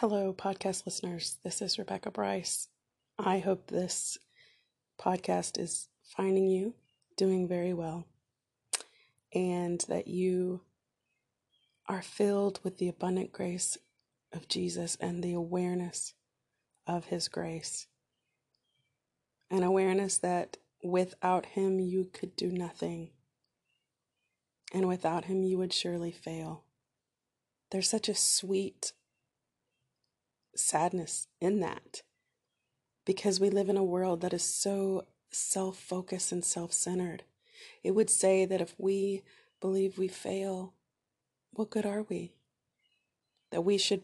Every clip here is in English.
Hello, podcast listeners. This is Rebecca Bryce. I hope this podcast is finding you doing very well and that you are filled with the abundant grace of Jesus and the awareness of His grace. An awareness that without Him you could do nothing, and without Him you would surely fail. There's such a sweet sadness in that because we live in a world that is so self focused and self centered. It would say that if we believe we fail, what good are we? That we should,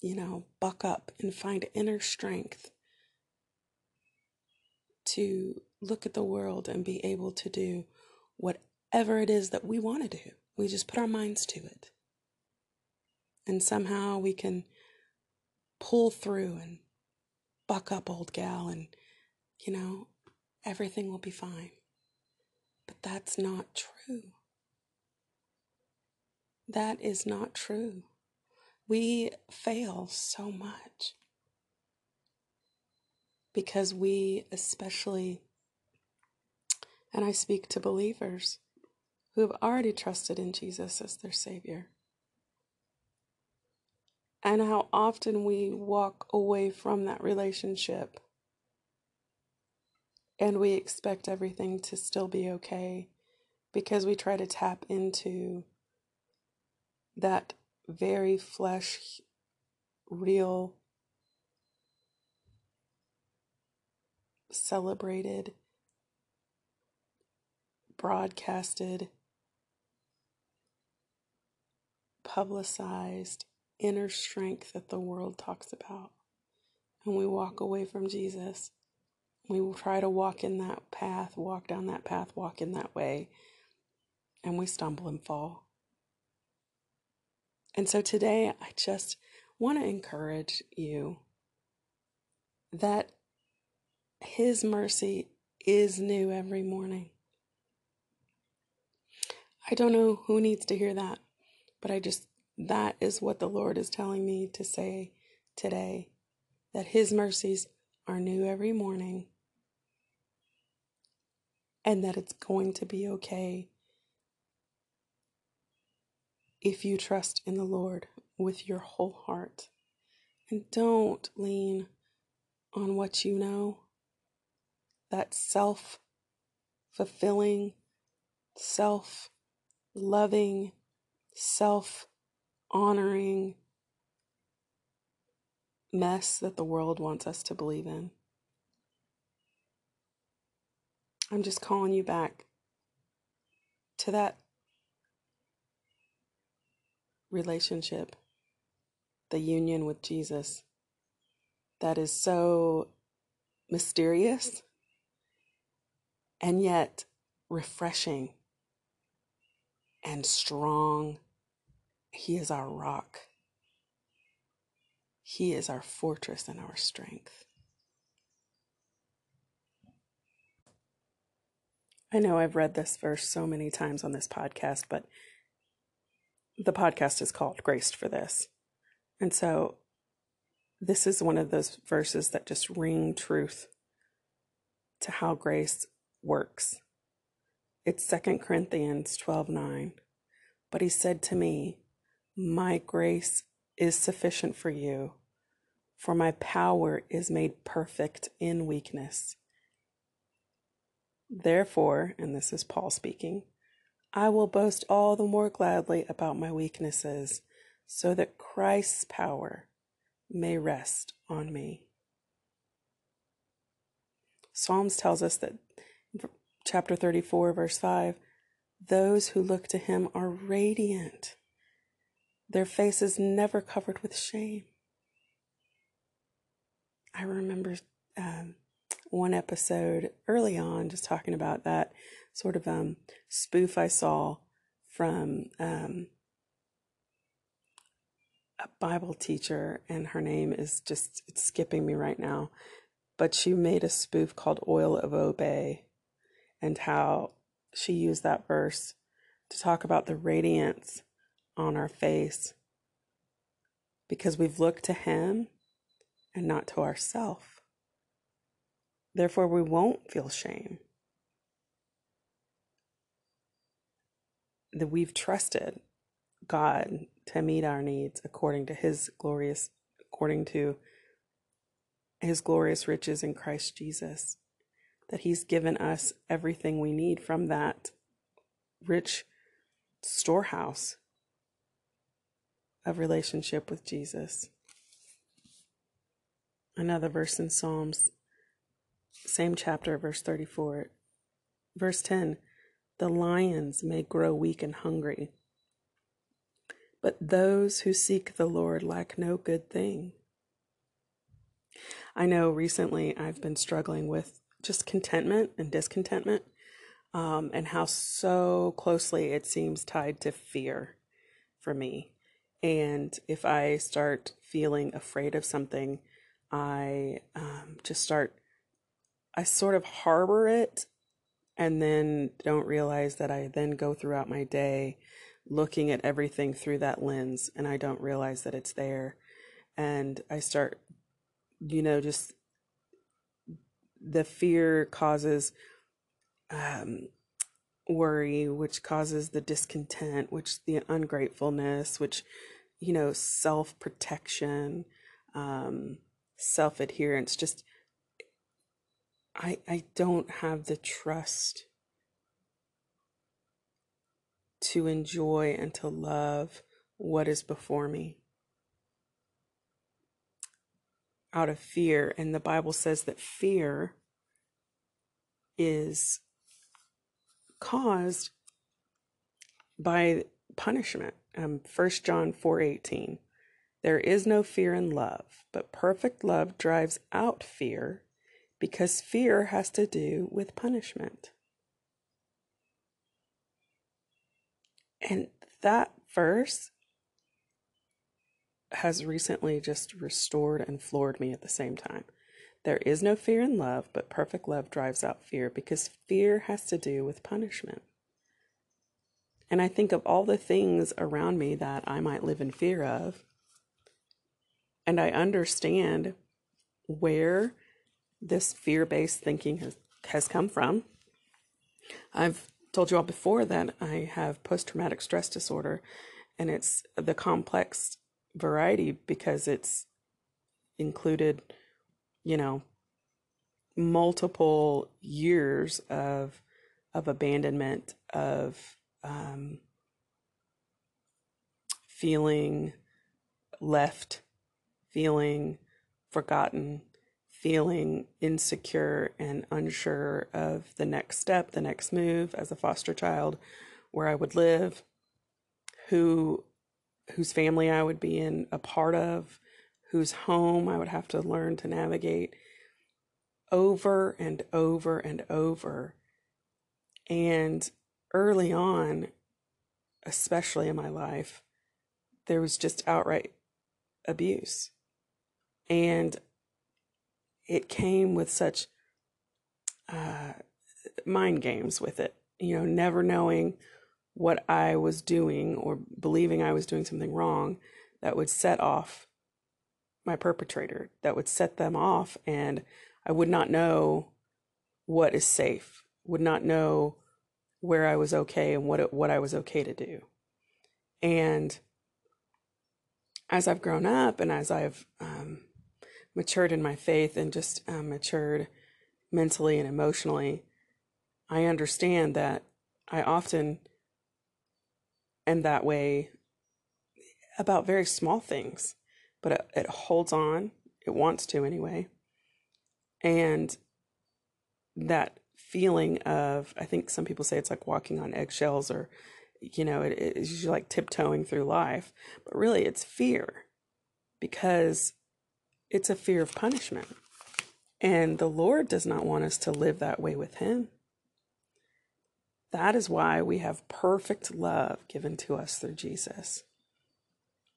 you know, buck up and find inner strength to look at the world and be able to do whatever it is that we want to do. We just put our minds to it. And somehow we can pull through and buck up, old gal, and, you know, everything will be fine. But that's not true. That is not true. We fail so much because we, especially, and I speak to believers who have already trusted in Jesus as their Savior and how often we walk away from that relationship and we expect everything to still be okay because we try to tap into that very flesh, real, celebrated, broadcasted, publicized inner strength that the world talks about. And we walk away from Jesus. We will try to walk in that path, walk down that path, walk in that way, and we stumble and fall. And so today, I just want to encourage you that His mercy is new every morning. I don't know who needs to hear that, but I just that is what the Lord is telling me to say today that His mercies are new every morning and that it's going to be okay if you trust in the Lord with your whole heart. And don't lean on what you know, that self fulfilling, self loving, self honoring mess that the world wants us to believe in. I'm just calling you back to that relationship, the union with Jesus that is so mysterious and yet refreshing and strong he is our rock. He is our fortress and our strength. I know I've read this verse so many times on this podcast, but the podcast is called Graced for This. And so this is one of those verses that just ring truth to how grace works. It's Second Corinthians 12 9. But he said to me, my grace is sufficient for you, for my power is made perfect in weakness. Therefore, and this is Paul speaking, I will boast all the more gladly about my weaknesses, so that Christ's power may rest on me. Psalms tells us that chapter 34 verse 5 those who look to him are radiant their faces never covered with shame. I remember um, one episode early on just talking about that sort of um, spoof I saw from um, a Bible teacher, and her name is just it's skipping me right now. But she made a spoof called Oil of Obey, and how she used that verse to talk about the radiance on our face because we've looked to Him and not to ourself. Therefore, we won't feel shame. That we've trusted God to meet our needs according to His glorious, according to His glorious riches in Christ Jesus. That He's given us everything we need from that rich storehouse of relationship with Jesus. Another verse in Psalms, same chapter, verse 34. Verse 10 The lions may grow weak and hungry, but those who seek the Lord lack no good thing. I know recently I've been struggling with just contentment and discontentment, um, and how so closely it seems tied to fear for me. And if I start feeling afraid of something, I um, just start, I sort of harbor it and then don't realize that I then go throughout my day looking at everything through that lens and I don't realize that it's there. And I start, you know, just the fear causes um, worry, which causes the discontent, which the ungratefulness, which, you know, self protection, um, self adherence. Just, I, I don't have the trust to enjoy and to love what is before me out of fear. And the Bible says that fear is caused by punishment. Um, 1 John 4:18. There is no fear in love, but perfect love drives out fear because fear has to do with punishment. And that verse has recently just restored and floored me at the same time. There is no fear in love, but perfect love drives out fear because fear has to do with punishment. And I think of all the things around me that I might live in fear of, and I understand where this fear based thinking has, has come from. I've told you all before that I have post traumatic stress disorder, and it's the complex variety because it's included you know, multiple years of of abandonment, of um, feeling left, feeling forgotten, feeling insecure and unsure of the next step, the next move as a foster child, where I would live, who whose family I would be in a part of, whose home I would have to learn to navigate over and over and over. And early on, especially in my life, there was just outright abuse. And it came with such uh, mind games with it, you know, never knowing what I was doing or believing I was doing something wrong that would set off my perpetrator that would set them off and I would not know what is safe, would not know where I was okay and what what I was okay to do. And as I've grown up and as I've um, matured in my faith and just um, matured mentally and emotionally, I understand that I often am that way about very small things but it, it holds on. It wants to anyway. And that feeling of, I think some people say it's like walking on eggshells or, you know, it, it's usually like tiptoeing through life. But really, it's fear because it's a fear of punishment. And the Lord does not want us to live that way with Him. That is why we have perfect love given to us through Jesus.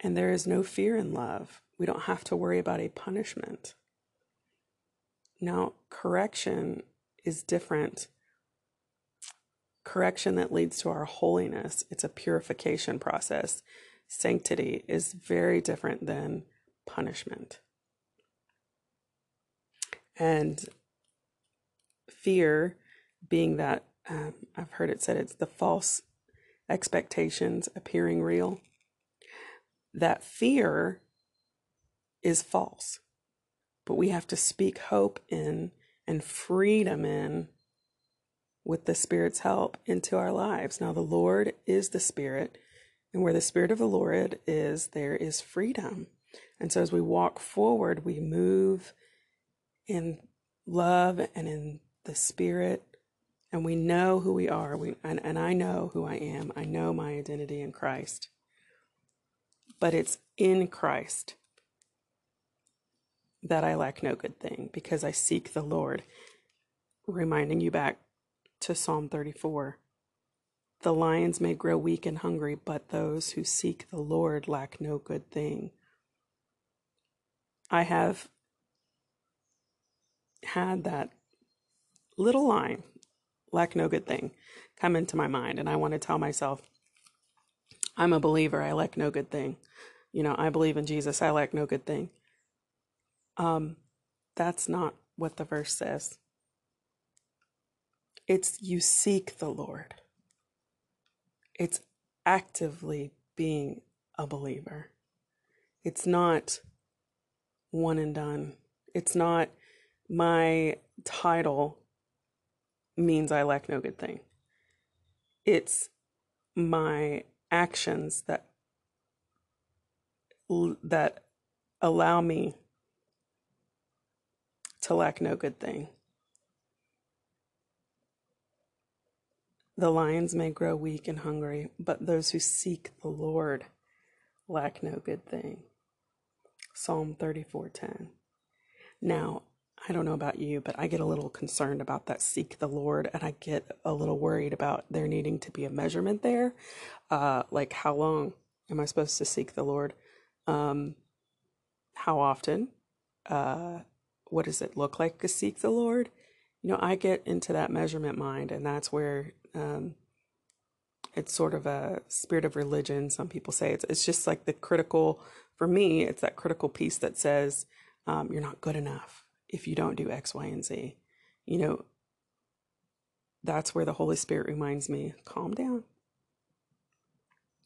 And there is no fear in love. We don't have to worry about a punishment. Now, correction is different. Correction that leads to our holiness, it's a purification process. sanctity is very different than punishment. And fear being that um, I've heard it said it's the false expectations appearing real. That fear is false, but we have to speak hope in and freedom in with the Spirit's help into our lives. Now, the Lord is the Spirit, and where the Spirit of the Lord is, there is freedom. And so, as we walk forward, we move in love and in the Spirit, and we know who we are. We and, and I know who I am. I know my identity in Christ. But it's in Christ that I lack no good thing because I seek the Lord. Reminding you back to Psalm 34. The lions may grow weak and hungry, but those who seek the Lord lack no good thing. I have had that little line, lack no good thing, come into my mind, and I want to tell myself, I'm a believer, I lack no good thing. You know, I believe in Jesus, I lack no good thing. Um, that's not what the verse says. It's you seek the Lord. It's actively being a believer. It's not one and done. It's not my title means I lack no good thing. It's my actions that that allow me to lack no good thing. The lions may grow weak and hungry, but those who seek the Lord lack no good thing. Psalm 34:10. Now, I don't know about you, but I get a little concerned about that seek the Lord, and I get a little worried about there needing to be a measurement there. Uh, like, how long am I supposed to seek the Lord? Um, how often? Uh, what does it look like to seek the Lord? You know, I get into that measurement mind, and that's where um, it's sort of a spirit of religion. Some people say it's it's just like the critical. For me, it's that critical piece that says um, you're not good enough if you don't do X, Y, and Z. You know, that's where the Holy Spirit reminds me: calm down,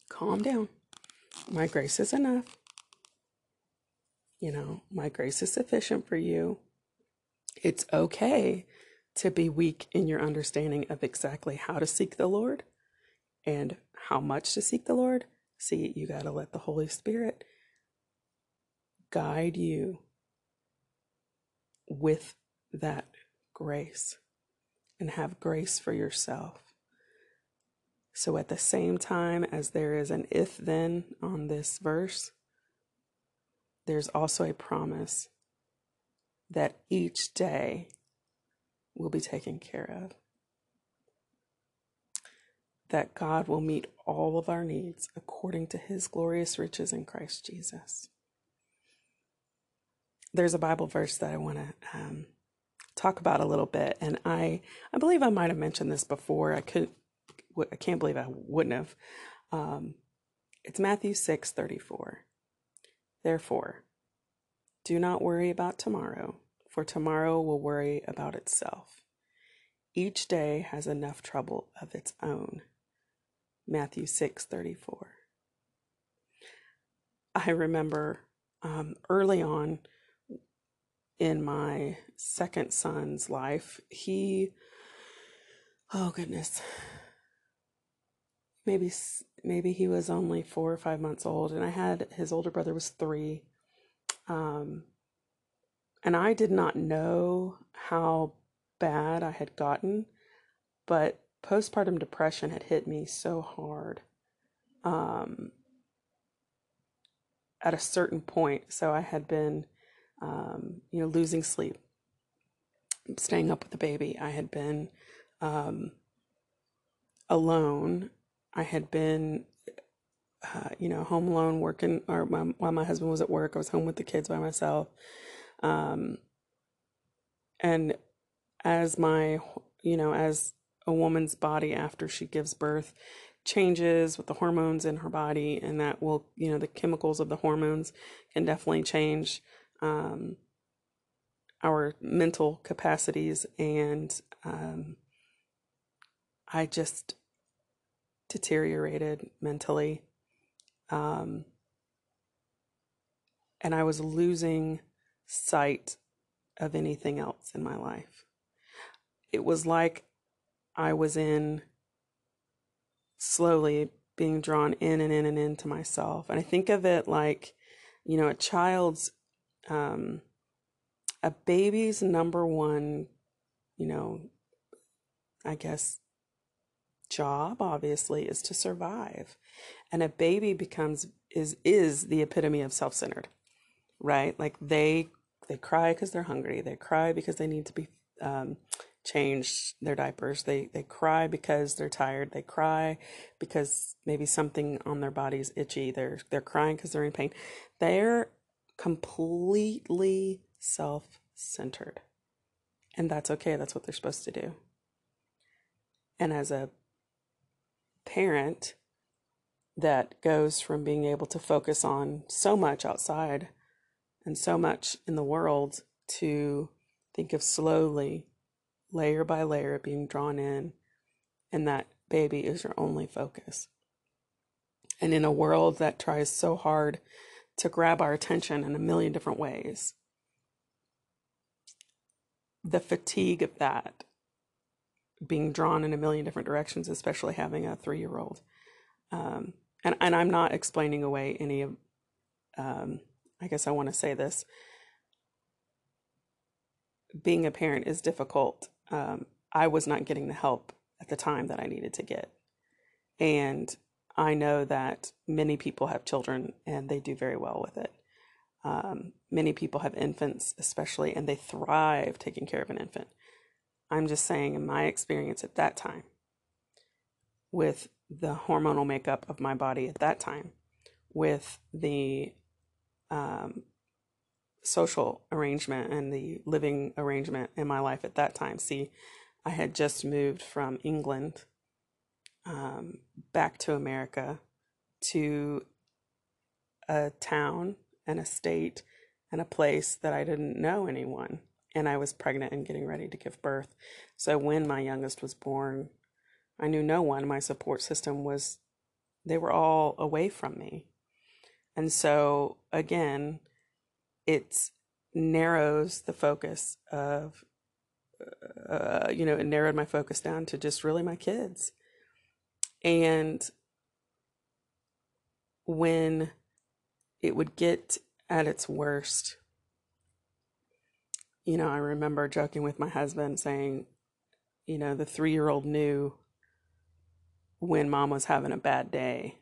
calm down. My grace is enough. You know, my grace is sufficient for you. It's okay to be weak in your understanding of exactly how to seek the Lord and how much to seek the Lord. See, you got to let the Holy Spirit guide you with that grace and have grace for yourself. So, at the same time as there is an if then on this verse, there's also a promise that each day will be taken care of. That God will meet all of our needs according to his glorious riches in Christ Jesus. There's a Bible verse that I want to um, talk about a little bit, and I I believe I might have mentioned this before. I could I can't believe I wouldn't have. Um, it's Matthew six thirty four. Therefore, do not worry about tomorrow for tomorrow will worry about itself. Each day has enough trouble of its own. Matthew 6:34. I remember um, early on in my second son's life, he, oh goodness, maybe maybe he was only four or five months old, and I had his older brother was three. Um, and I did not know how bad I had gotten, but postpartum depression had hit me so hard um, at a certain point. So I had been, um, you know, losing sleep, staying up with the baby. I had been um, alone. I had been, uh, you know, home alone, working, or my, while my husband was at work, I was home with the kids by myself. Um, and as my, you know, as a woman's body after she gives birth changes with the hormones in her body, and that will, you know, the chemicals of the hormones can definitely change um, our mental capacities. And um, I just deteriorated mentally. Um, and I was losing sight of anything else in my life. It was like I was in slowly being drawn in and in and into myself. And I think of it like, you know, a child's, um, a baby's number one, you know, I guess, job obviously is to survive. And a baby becomes is is the epitome of self-centered right? Like they they cry because they're hungry. They cry because they need to be um, changed their diapers. They they cry because they're tired. They cry because maybe something on their body is itchy. They're they're crying because they're in pain. They're completely self-centered. And that's okay. That's what they're supposed to do. And as a parent that goes from being able to focus on so much outside and so much in the world to think of slowly, layer by layer, being drawn in, and that baby is your only focus. And in a world that tries so hard to grab our attention in a million different ways, the fatigue of that being drawn in a million different directions, especially having a three year old. Um, and, and I'm not explaining away any of um, I guess I want to say this. Being a parent is difficult. Um, I was not getting the help at the time that I needed to get. And I know that many people have children and they do very well with it. Um, many people have infants, especially, and they thrive taking care of an infant. I'm just saying, in my experience at that time, with the hormonal makeup of my body at that time, with the um, social arrangement and the living arrangement in my life at that time. See, I had just moved from England um, back to America to a town and a state and a place that I didn't know anyone. And I was pregnant and getting ready to give birth. So when my youngest was born, I knew no one. My support system was, they were all away from me. And so again, it narrows the focus of, uh, you know, it narrowed my focus down to just really my kids. And when it would get at its worst, you know, I remember joking with my husband saying, you know, the three year old knew when mom was having a bad day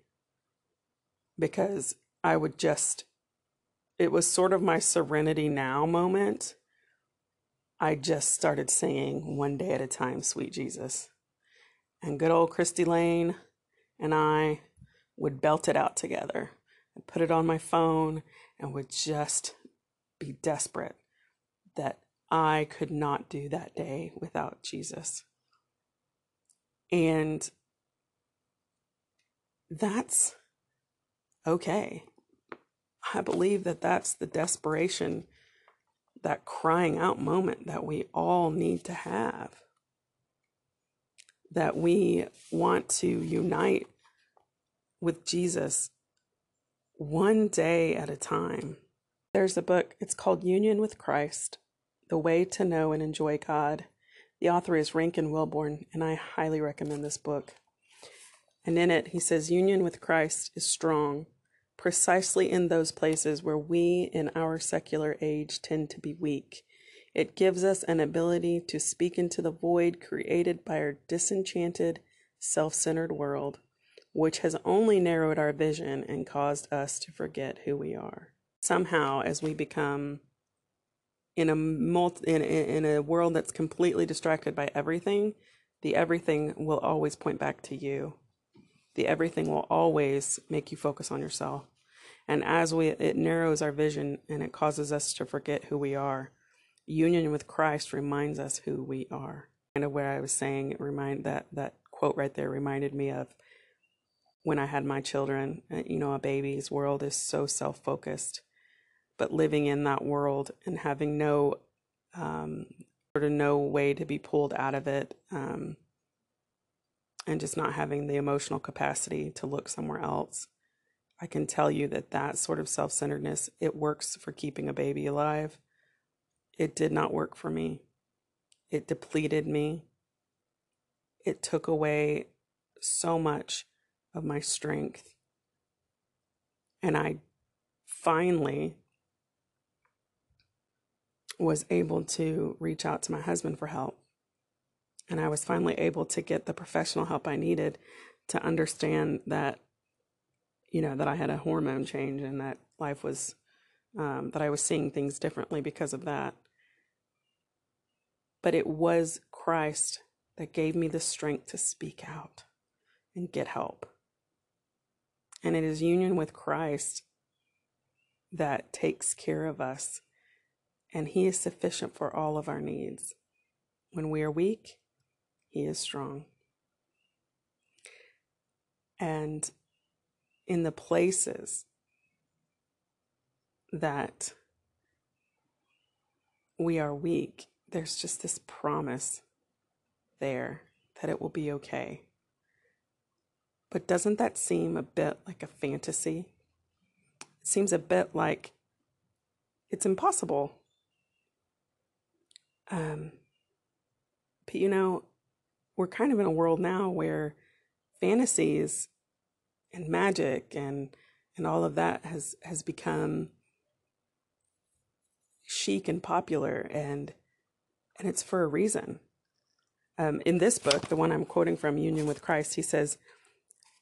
because I would just, it was sort of my serenity now moment. I just started singing One Day at a Time, Sweet Jesus. And good old Cristy Lane and I would belt it out together and put it on my phone and would just be desperate that I could not do that day without Jesus. And that's okay. I believe that that's the desperation, that crying out moment that we all need to have. That we want to unite with Jesus one day at a time. There's a book, it's called Union with Christ The Way to Know and Enjoy God. The author is Rankin Wilbourne, and I highly recommend this book. And in it, he says, Union with Christ is strong precisely in those places where we in our secular age tend to be weak. It gives us an ability to speak into the void created by our disenchanted, self centered world, which has only narrowed our vision and caused us to forget who we are. Somehow, as we become in a multi, in, in a world that's completely distracted by everything, the everything will always point back to you the everything will always make you focus on yourself. And as we it narrows our vision and it causes us to forget who we are. Union with Christ reminds us who we are. Kind of where I was saying, remind that that quote right there reminded me of when I had my children. Uh, You know, a baby's world is so self focused, but living in that world and having no um, sort of no way to be pulled out of it, um, and just not having the emotional capacity to look somewhere else. I can tell you that that sort of self centeredness it works for keeping a baby alive. It did not work for me. It depleted me. It took away so much of my strength. And I finally was able to reach out to my husband for help. And I was finally able to get the professional help I needed to understand that, you know, that I had a hormone change and that life was, um, that I was seeing things differently because of that. But it was Christ that gave me the strength to speak out and get help. And it is union with Christ that takes care of us, and He is sufficient for all of our needs. When we are weak, He is strong. And in the places that we are weak, there's just this promise there that it will be okay. But doesn't that seem a bit like a fantasy? It seems a bit like it's impossible. Um, but you know, we're kind of in a world now where fantasies and magic and and all of that has has become chic and popular and and it's for a reason. Um, in this book, the one I'm quoting from, Union with Christ, he says,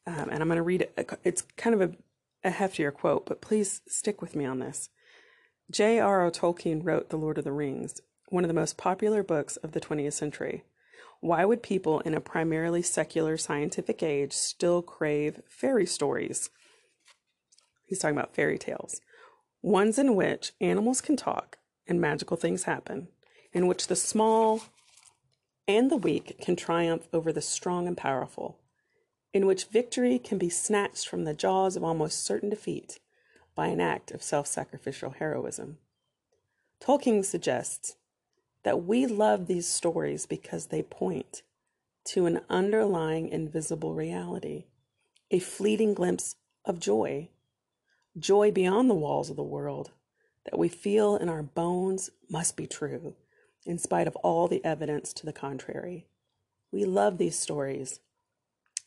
um, and I'm going to read it. It's kind of a, a heftier quote, but please stick with me on this. J.R.R. Tolkien wrote The Lord of the Rings, one of the most popular books of the 20th century. Why would people in a primarily secular scientific age still crave fairy stories? He's talking about fairy tales, ones in which animals can talk and magical things happen, in which the small and the weak can triumph over the strong and powerful, in which victory can be snatched from the jaws of almost certain defeat by an act of self sacrificial heroism. Tolkien suggests that we love these stories because they point to an underlying invisible reality, a fleeting glimpse of joy, joy beyond the walls of the world that we feel in our bones must be true, in spite of all the evidence to the contrary. We love these stories,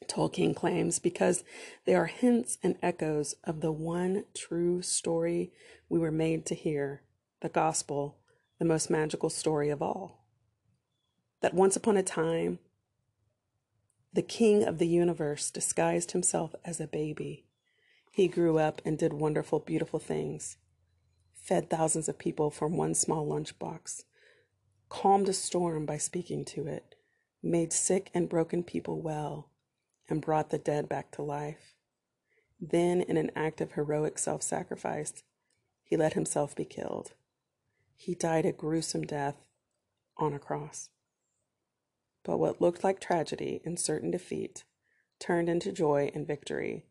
Tolkien claims, because they are hints and echoes of the one true story we were made to hear the gospel, the most magical story of all. That once upon a time, the king of the universe disguised himself as a baby. He grew up and did wonderful, beautiful things fed thousands of people from one small lunchbox, calmed a storm by speaking to it, made sick and broken people well, and brought the dead back to life. Then, in an act of heroic self sacrifice, he let himself be killed. He died a gruesome death on a cross. But what looked like tragedy and certain defeat turned into joy and victory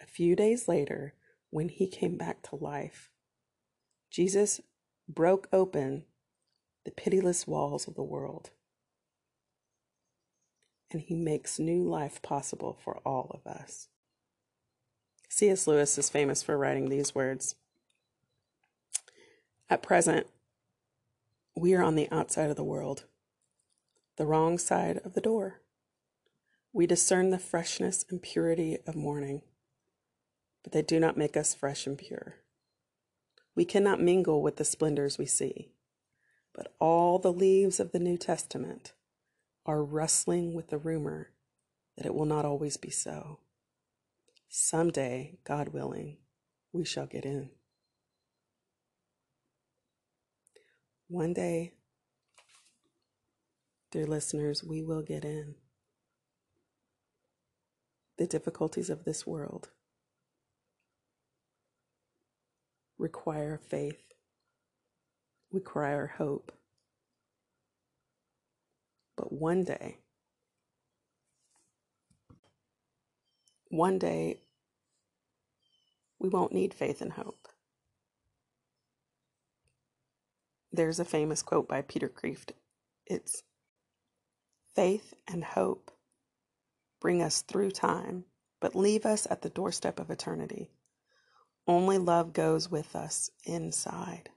a few days later when he came back to life. Jesus broke open the pitiless walls of the world, and he makes new life possible for all of us. C.S. Lewis is famous for writing these words At present, we are on the outside of the world, the wrong side of the door. We discern the freshness and purity of morning, but they do not make us fresh and pure. We cannot mingle with the splendors we see, but all the leaves of the New Testament are rustling with the rumor that it will not always be so. Someday, God willing, we shall get in. One day, dear listeners, we will get in. The difficulties of this world require faith, require hope. But one day, one day we won't need faith and hope. There's a famous quote by Peter Kreeft. It's faith and hope bring us through time, but leave us at the doorstep of eternity. Only love goes with us inside.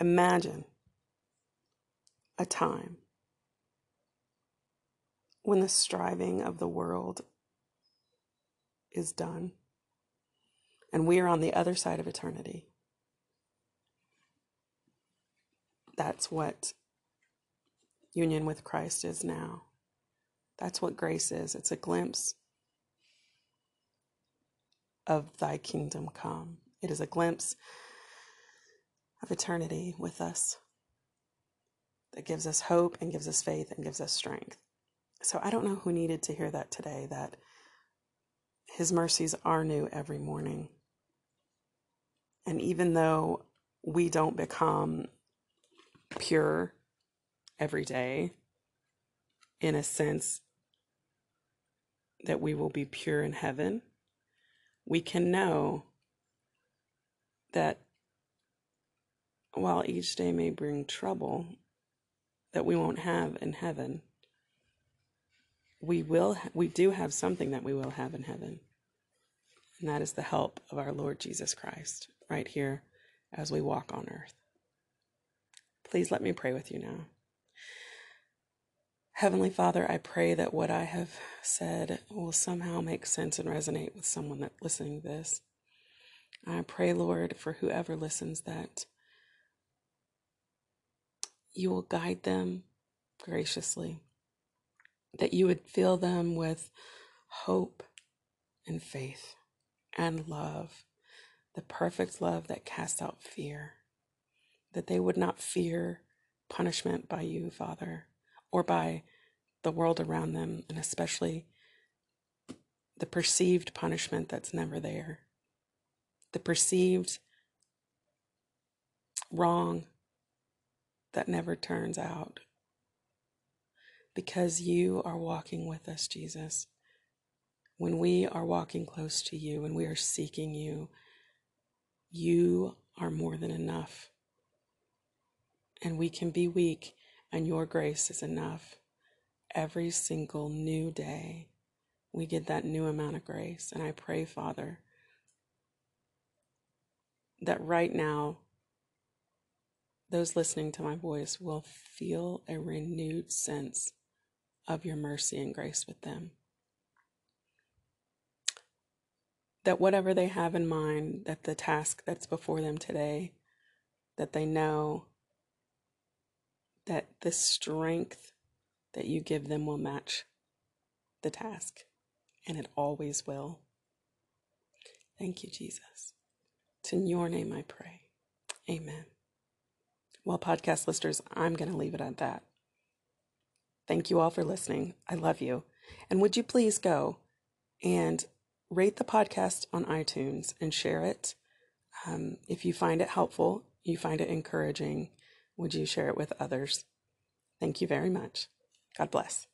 Imagine a time when the striving of the world is done and we are on the other side of eternity. That's what union with Christ is now. That's what grace is. It's a glimpse of thy kingdom come. It is a glimpse of eternity with us that gives us hope and gives us faith and gives us strength. So I don't know who needed to hear that today that his mercies are new every morning. And even though we don't become pure every day, in a sense that we will be pure in heaven, we can know that while each day may bring trouble that we won't have in heaven, we will we do have something that we will have in heaven. And that is the help of our Lord Jesus Christ right here as we walk on earth. Please let me pray with you now. Heavenly Father, I pray that what I have said will somehow make sense and resonate with someone that listening to this. I pray, Lord, for whoever listens that you will guide them graciously, that you would fill them with hope and faith and love, the perfect love that casts out fear, that they would not fear punishment by you, Father or by the world around them, and especially the perceived punishment that's never there, the perceived wrong that never turns out. Because you are walking with us, Jesus. When we are walking close to you, and we are seeking you, you are more than enough. And we can be weak and your grace is enough. Every single new day, we get that new amount of grace. And I pray, Father, that right now, those listening to my voice will feel a renewed sense of your mercy and grace with them. That whatever they have in mind, that the task that's before them today, that they know that the strength that you give them will match the task, and it always will. Thank you, Jesus. It's in your name I pray. Amen. Well, podcast listeners, I'm going to leave it at that. Thank you all for listening. I love you. And would you please go and rate the podcast on iTunes and share it? Um, if you find it helpful, you find it encouraging, would you share it with others? Thank you very much. God bless.